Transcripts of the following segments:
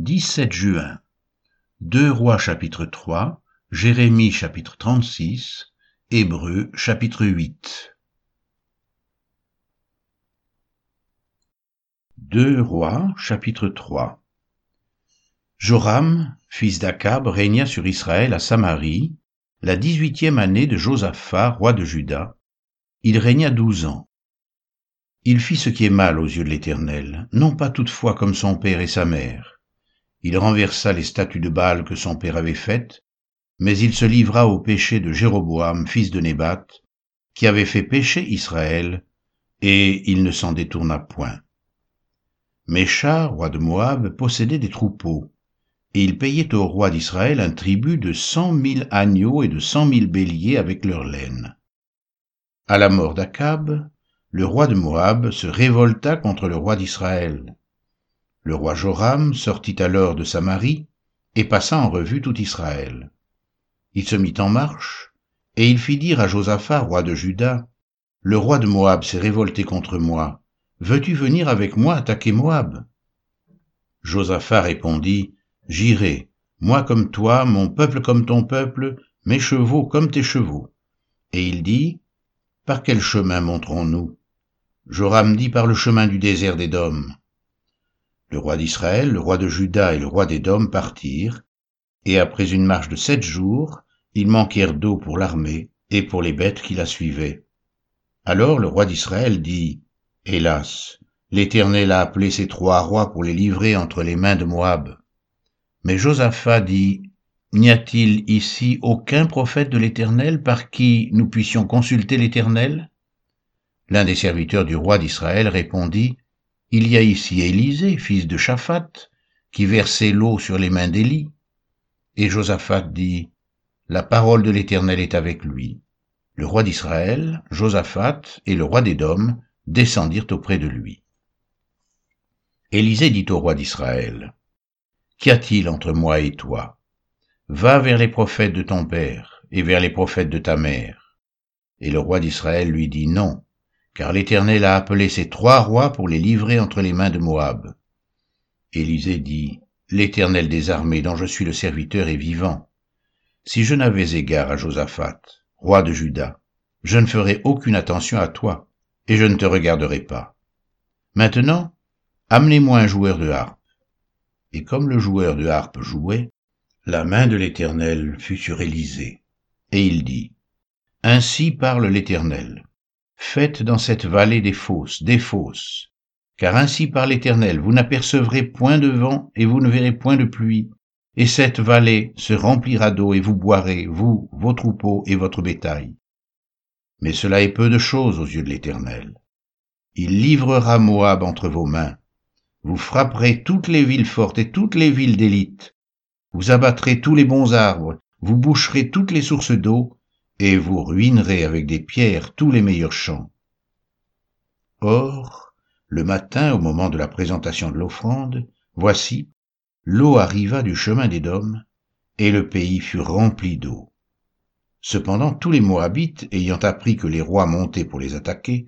17 juin. 2 Rois chapitre 3, Jérémie chapitre 36, Hébreux chapitre 8. 2 Rois chapitre 3 Joram, fils d'Akab, régna sur Israël à Samarie, la dix-huitième année de Josaphat, roi de Juda. Il régna douze ans. Il fit ce qui est mal aux yeux de l'Éternel, non pas toutefois comme son père et sa mère. Il renversa les statues de Baal que son père avait faites, mais il se livra au péché de Jéroboam, fils de Nébat, qui avait fait pécher Israël, et il ne s'en détourna point. Mécha, roi de Moab, possédait des troupeaux, et il payait au roi d'Israël un tribut de cent mille agneaux et de cent mille béliers avec leur laine. À la mort d'Akab, le roi de Moab se révolta contre le roi d'Israël. Le roi Joram sortit alors de Samarie et passa en revue tout Israël. Il se mit en marche, et il fit dire à Josaphat, roi de Juda, Le roi de Moab s'est révolté contre moi. Veux-tu venir avec moi attaquer Moab? Josaphat répondit, J'irai, moi comme toi, mon peuple comme ton peuple, mes chevaux comme tes chevaux. Et il dit, Par quel chemin monterons-nous? Joram dit, Par le chemin du désert d'Édom. Le roi d'Israël, le roi de Juda et le roi d'Édom partirent, et après une marche de sept jours, ils manquèrent d'eau pour l'armée et pour les bêtes qui la suivaient. Alors le roi d'Israël dit, Hélas, l'Éternel a appelé ces trois rois pour les livrer entre les mains de Moab. Mais Josaphat dit, N'y a-t-il ici aucun prophète de l'Éternel par qui nous puissions consulter l'Éternel? L'un des serviteurs du roi d'Israël répondit, Il y a ici Élisée, fils de Shaphat, qui versait l'eau sur les mains d'Élie. Et Josaphat dit, La parole de l'Éternel est avec lui. Le roi d'Israël, Josaphat et le roi d'Édom descendirent auprès de lui. Élisée dit au roi d'Israël, Qu'y a-t-il entre moi et toi? Va vers les prophètes de ton père et vers les prophètes de ta mère. Et le roi d'Israël lui dit non, car l'Éternel a appelé ces trois rois pour les livrer entre les mains de Moab. Élisée dit, L'Éternel des armées dont je suis le serviteur est vivant. Si je n'avais égard à Josaphat, roi de Juda, je ne ferais aucune attention à toi, et je ne te regarderai pas. Maintenant, amenez-moi un joueur de harpe et comme le joueur de harpe jouait, la main de l'Éternel fut sur Élisée. Et il dit, Ainsi parle l'Éternel, faites dans cette vallée des fosses, des fosses, car ainsi parle l'Éternel, vous n'apercevrez point de vent et vous ne verrez point de pluie, et cette vallée se remplira d'eau et vous boirez, vous, vos troupeaux et votre bétail. Mais cela est peu de chose aux yeux de l'Éternel. Il livrera Moab entre vos mains, vous frapperez toutes les villes fortes et toutes les villes d'élite. Vous abattrez tous les bons arbres, vous boucherez toutes les sources d'eau, et vous ruinerez avec des pierres tous les meilleurs champs. Or, le matin, au moment de la présentation de l'offrande, voici, l'eau arriva du chemin des dômes, et le pays fut rempli d'eau. Cependant, tous les Moabites, ayant appris que les rois montaient pour les attaquer,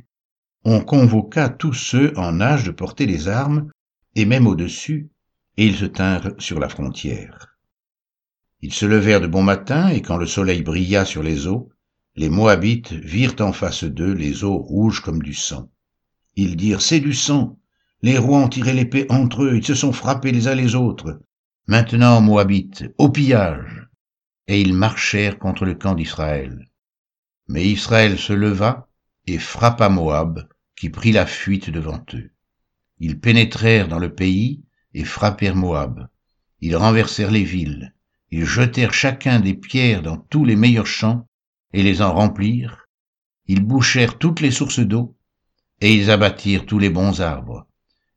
on convoqua tous ceux en âge de porter les armes et même au-dessus, et ils se tinrent sur la frontière. Ils se levèrent de bon matin, et quand le soleil brilla sur les eaux, les Moabites virent en face d'eux les eaux rouges comme du sang. Ils dirent, c'est du sang. Les rois ont tiré l'épée entre eux, ils se sont frappés les uns les autres. Maintenant, Moabites, au pillage. Et ils marchèrent contre le camp d'Israël. Mais Israël se leva et frappa Moab, qui prit la fuite devant eux. Ils pénétrèrent dans le pays et frappèrent Moab. Ils renversèrent les villes. Ils jetèrent chacun des pierres dans tous les meilleurs champs et les en remplirent. Ils bouchèrent toutes les sources d'eau et ils abattirent tous les bons arbres.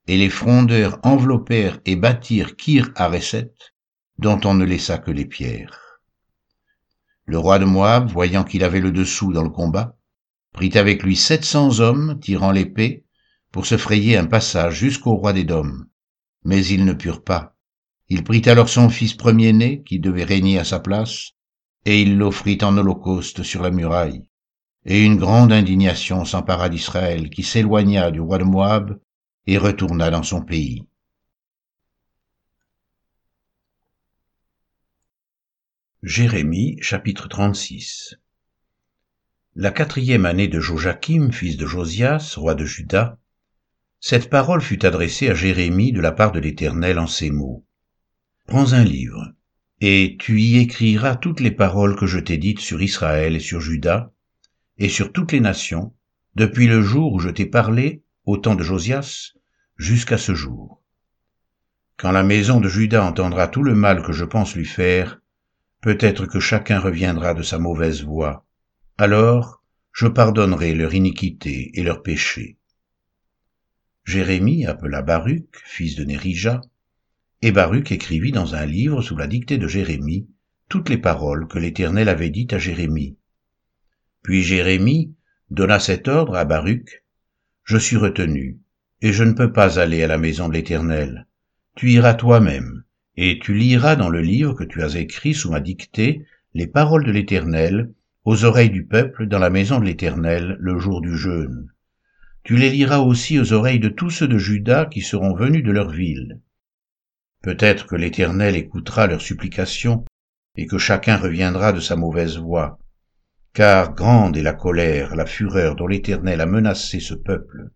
Et les frondeurs enveloppèrent et bâtirent Kir Hareset, dont on ne laissa que les pierres. Le roi de Moab, voyant qu'il avait le dessous dans le combat, prit avec lui sept cents hommes tirant l'épée pour se frayer un passage jusqu'au roi des dômes. Mais ils ne purent pas. Il prit alors son fils premier-né, qui devait régner à sa place, et il l'offrit en holocauste sur la muraille. Et une grande indignation s'empara d'Israël, qui s'éloigna du roi de Moab et retourna dans son pays. Jérémie chapitre 36 La quatrième année de Joachim, fils de Josias, roi de Juda, cette parole fut adressée à Jérémie de la part de l'Éternel en ces mots. Prends un livre, et tu y écriras toutes les paroles que je t'ai dites sur Israël et sur Juda, et sur toutes les nations, depuis le jour où je t'ai parlé, au temps de Josias, jusqu'à ce jour. Quand la maison de Juda entendra tout le mal que je pense lui faire, peut-être que chacun reviendra de sa mauvaise voie. Alors, je pardonnerai leur iniquité et leur péché. Jérémie appela Baruch, fils de Nérija, et Baruch écrivit dans un livre sous la dictée de Jérémie toutes les paroles que l'Éternel avait dites à Jérémie. Puis Jérémie donna cet ordre à Baruch, Je suis retenu, et je ne peux pas aller à la maison de l'Éternel. Tu iras toi-même, et tu liras dans le livre que tu as écrit sous ma dictée les paroles de l'Éternel aux oreilles du peuple dans la maison de l'Éternel le jour du jeûne. Tu les liras aussi aux oreilles de tous ceux de Juda qui seront venus de leur ville. Peut-être que l'Éternel écoutera leurs supplications et que chacun reviendra de sa mauvaise voie. Car grande est la colère, la fureur dont l'Éternel a menacé ce peuple.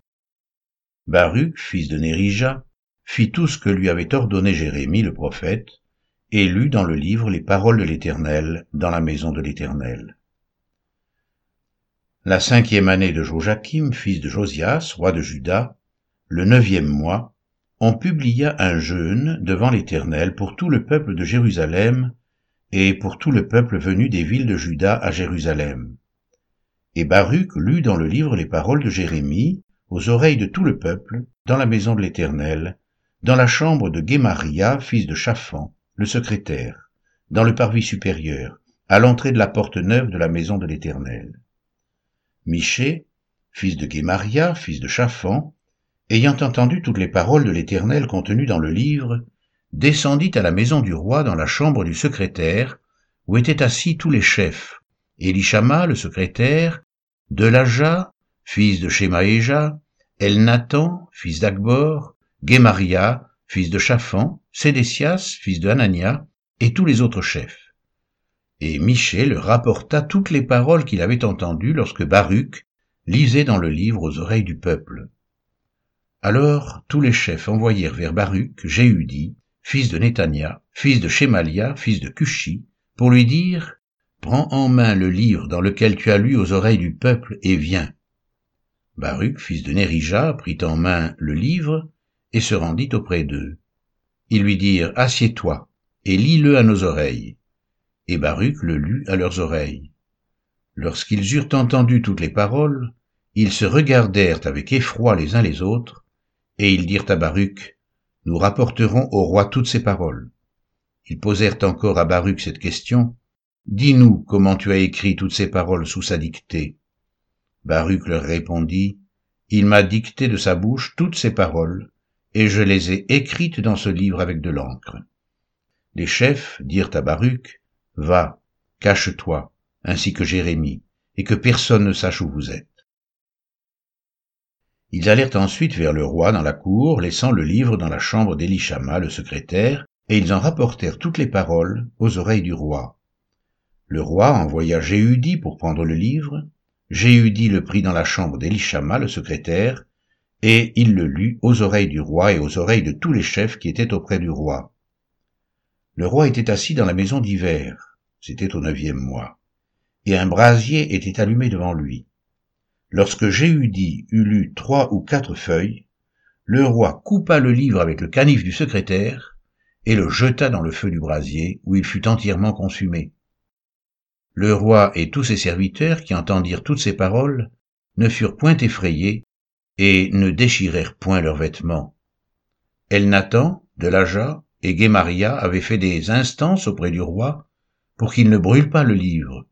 Baruch, fils de Nérija, fit tout ce que lui avait ordonné Jérémie le prophète, et lut dans le livre les paroles de l'Éternel dans la maison de l'Éternel. La cinquième année de Joachim, fils de Josias, roi de Juda, le neuvième mois, on publia un jeûne devant l'Éternel pour tout le peuple de Jérusalem et pour tout le peuple venu des villes de Juda à Jérusalem. Et Baruch lut dans le livre les paroles de Jérémie aux oreilles de tout le peuple dans la maison de l'Éternel, dans la chambre de Guémaria, fils de Chaphan, le secrétaire, dans le parvis supérieur, à l'entrée de la porte neuve de la maison de l'Éternel. Miché, fils de Guémaria, fils de Chaphan, ayant entendu toutes les paroles de l'Éternel contenues dans le livre, descendit à la maison du roi dans la chambre du secrétaire, où étaient assis tous les chefs, Elishama, le secrétaire, Delaja, fils de Shemaéja, Elnathan, fils d'Akbor, Guémaria, fils de Chaphan, Sédécias, fils de Hanania, et tous les autres chefs. Et Michel rapporta toutes les paroles qu'il avait entendues lorsque Baruch lisait dans le livre aux oreilles du peuple. Alors tous les chefs envoyèrent vers Baruch Jéhudi, fils de Netania, fils de Shemalia, fils de Cushi, pour lui dire Prends en main le livre dans lequel tu as lu aux oreilles du peuple et viens. Baruch, fils de Nérija, prit en main le livre et se rendit auprès d'eux. Ils lui dirent, Assieds-toi, et lis-le à nos oreilles. Et Baruch le lut à leurs oreilles. Lorsqu'ils eurent entendu toutes les paroles, ils se regardèrent avec effroi les uns les autres, et ils dirent à Baruch, Nous rapporterons au roi toutes ces paroles. Ils posèrent encore à Baruch cette question, Dis-nous comment tu as écrit toutes ces paroles sous sa dictée. Baruch leur répondit, Il m'a dicté de sa bouche toutes ces paroles, et je les ai écrites dans ce livre avec de l'encre. Les chefs dirent à Baruch, Va, cache-toi, ainsi que Jérémie, et que personne ne sache où vous êtes. Ils allèrent ensuite vers le roi dans la cour, laissant le livre dans la chambre d'Elishama, le secrétaire, et ils en rapportèrent toutes les paroles aux oreilles du roi. Le roi envoya Jéhudi pour prendre le livre, Jéhudi le prit dans la chambre d'Elishama, le secrétaire, et il le lut aux oreilles du roi et aux oreilles de tous les chefs qui étaient auprès du roi. Le roi était assis dans la maison d'hiver, c'était au neuvième mois, et un brasier était allumé devant lui. Lorsque Jéhudi eut lu trois ou quatre feuilles, le roi coupa le livre avec le canif du secrétaire et le jeta dans le feu du brasier, où il fut entièrement consumé. Le roi et tous ses serviteurs qui entendirent toutes ces paroles ne furent point effrayés, et ne déchirèrent point leurs vêtements. Elnathan, Delaja et Guémaria avaient fait des instances auprès du roi pour qu'il ne brûle pas le livre,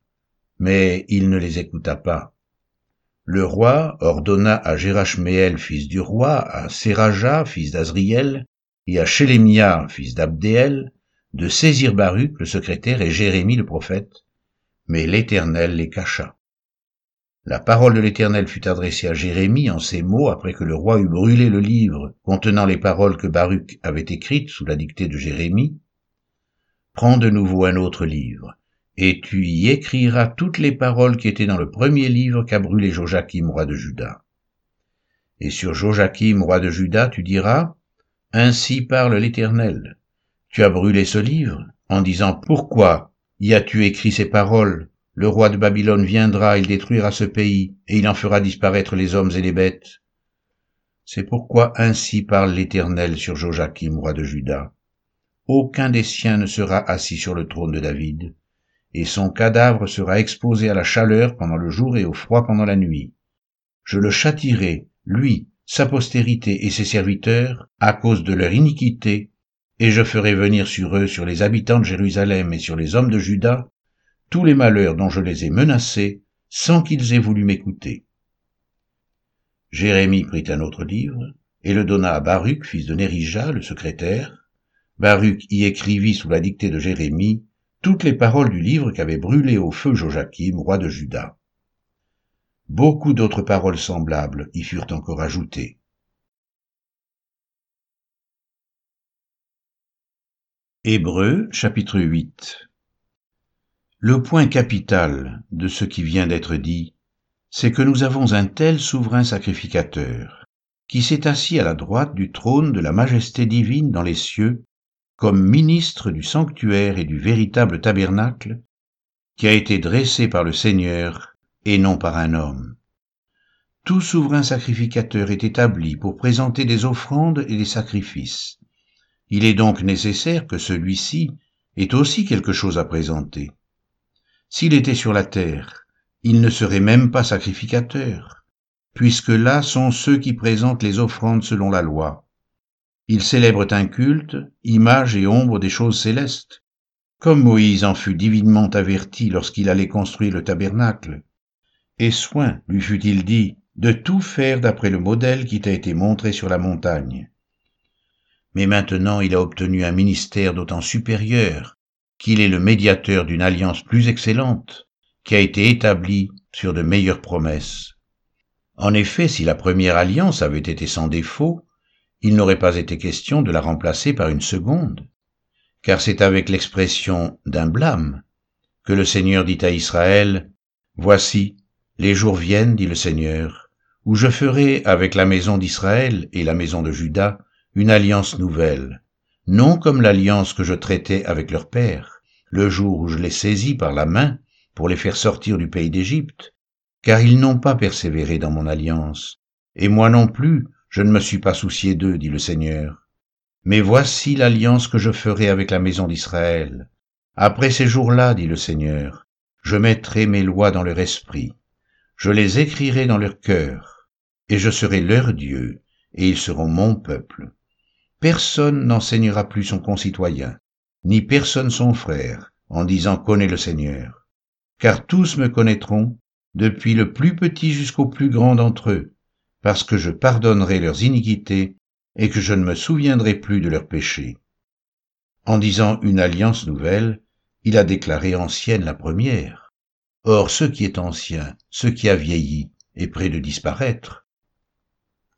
mais il ne les écouta pas. Le roi ordonna à Gérachméel, fils du roi, à Séraja, fils d'Azriel, et à Shélémia, fils d'Abdéel, de saisir Baruch, le secrétaire, et Jérémie, le prophète, mais l'Éternel les cacha. La parole de l'Éternel fut adressée à Jérémie en ces mots après que le roi eut brûlé le livre contenant les paroles que Baruch avait écrites sous la dictée de Jérémie. Prends de nouveau un autre livre, et tu y écriras toutes les paroles qui étaient dans le premier livre qu'a brûlé Joachim, roi de Juda. Et sur Joachim, roi de Juda, tu diras, Ainsi parle l'Éternel. Tu as brûlé ce livre, en disant, Pourquoi y as-tu écrit ces paroles? Le roi de Babylone viendra, il détruira ce pays, et il en fera disparaître les hommes et les bêtes. C'est pourquoi ainsi parle l'Éternel sur Joachim, roi de Juda. Aucun des siens ne sera assis sur le trône de David, et son cadavre sera exposé à la chaleur pendant le jour et au froid pendant la nuit. Je le châtirai, lui, sa postérité et ses serviteurs, à cause de leur iniquité, et je ferai venir sur eux, sur les habitants de Jérusalem et sur les hommes de Juda, tous les malheurs dont je les ai menacés, sans qu'ils aient voulu m'écouter. Jérémie prit un autre livre, et le donna à Baruch, fils de Nérija, le secrétaire. Baruch y écrivit sous la dictée de Jérémie toutes les paroles du livre qu'avait brûlé au feu Joachim, roi de Juda. Beaucoup d'autres paroles semblables y furent encore ajoutées. Hébreux chapitre 8 Le point capital de ce qui vient d'être dit, c'est que nous avons un tel souverain sacrificateur, qui s'est assis à la droite du trône de la majesté divine dans les cieux, comme ministre du sanctuaire et du véritable tabernacle, qui a été dressé par le Seigneur et non par un homme. Tout souverain sacrificateur est établi pour présenter des offrandes et des sacrifices. Il est donc nécessaire que celui-ci ait aussi quelque chose à présenter. S'il était sur la terre, il ne serait même pas sacrificateur, puisque là sont ceux qui présentent les offrandes selon la loi. Ils célèbrent un culte, image et ombre des choses célestes, comme Moïse en fut divinement averti lorsqu'il allait construire le tabernacle. Et soin, lui fut-il dit, de tout faire d'après le modèle qui t'a été montré sur la montagne. Mais maintenant il a obtenu un ministère d'autant supérieur qu'il est le médiateur d'une alliance plus excellente, qui a été établie sur de meilleures promesses. En effet, si la première alliance avait été sans défaut, il n'aurait pas été question de la remplacer par une seconde, car c'est avec l'expression d'un blâme que le Seigneur dit à Israël, Voici, les jours viennent, dit le Seigneur, où je ferai avec la maison d'Israël et la maison de Juda une alliance nouvelle, non comme l'alliance que je traitais avec leur père, le jour où je les saisis par la main pour les faire sortir du pays d'Égypte, car ils n'ont pas persévéré dans mon alliance, et moi non plus, je ne me suis pas soucié d'eux, dit le Seigneur. Mais voici l'alliance que je ferai avec la maison d'Israël. Après ces jours-là, dit le Seigneur, je mettrai mes lois dans leur esprit, je les écrirai dans leur cœur, et je serai leur Dieu, et ils seront mon peuple. Personne n'enseignera plus son concitoyen, ni personne son frère, en disant connais le Seigneur. Car tous me connaîtront, depuis le plus petit jusqu'au plus grand d'entre eux, parce que je pardonnerai leurs iniquités et que je ne me souviendrai plus de leurs péchés. En disant une alliance nouvelle, il a déclaré ancienne la première. Or ce qui est ancien, ce qui a vieilli, est près de disparaître.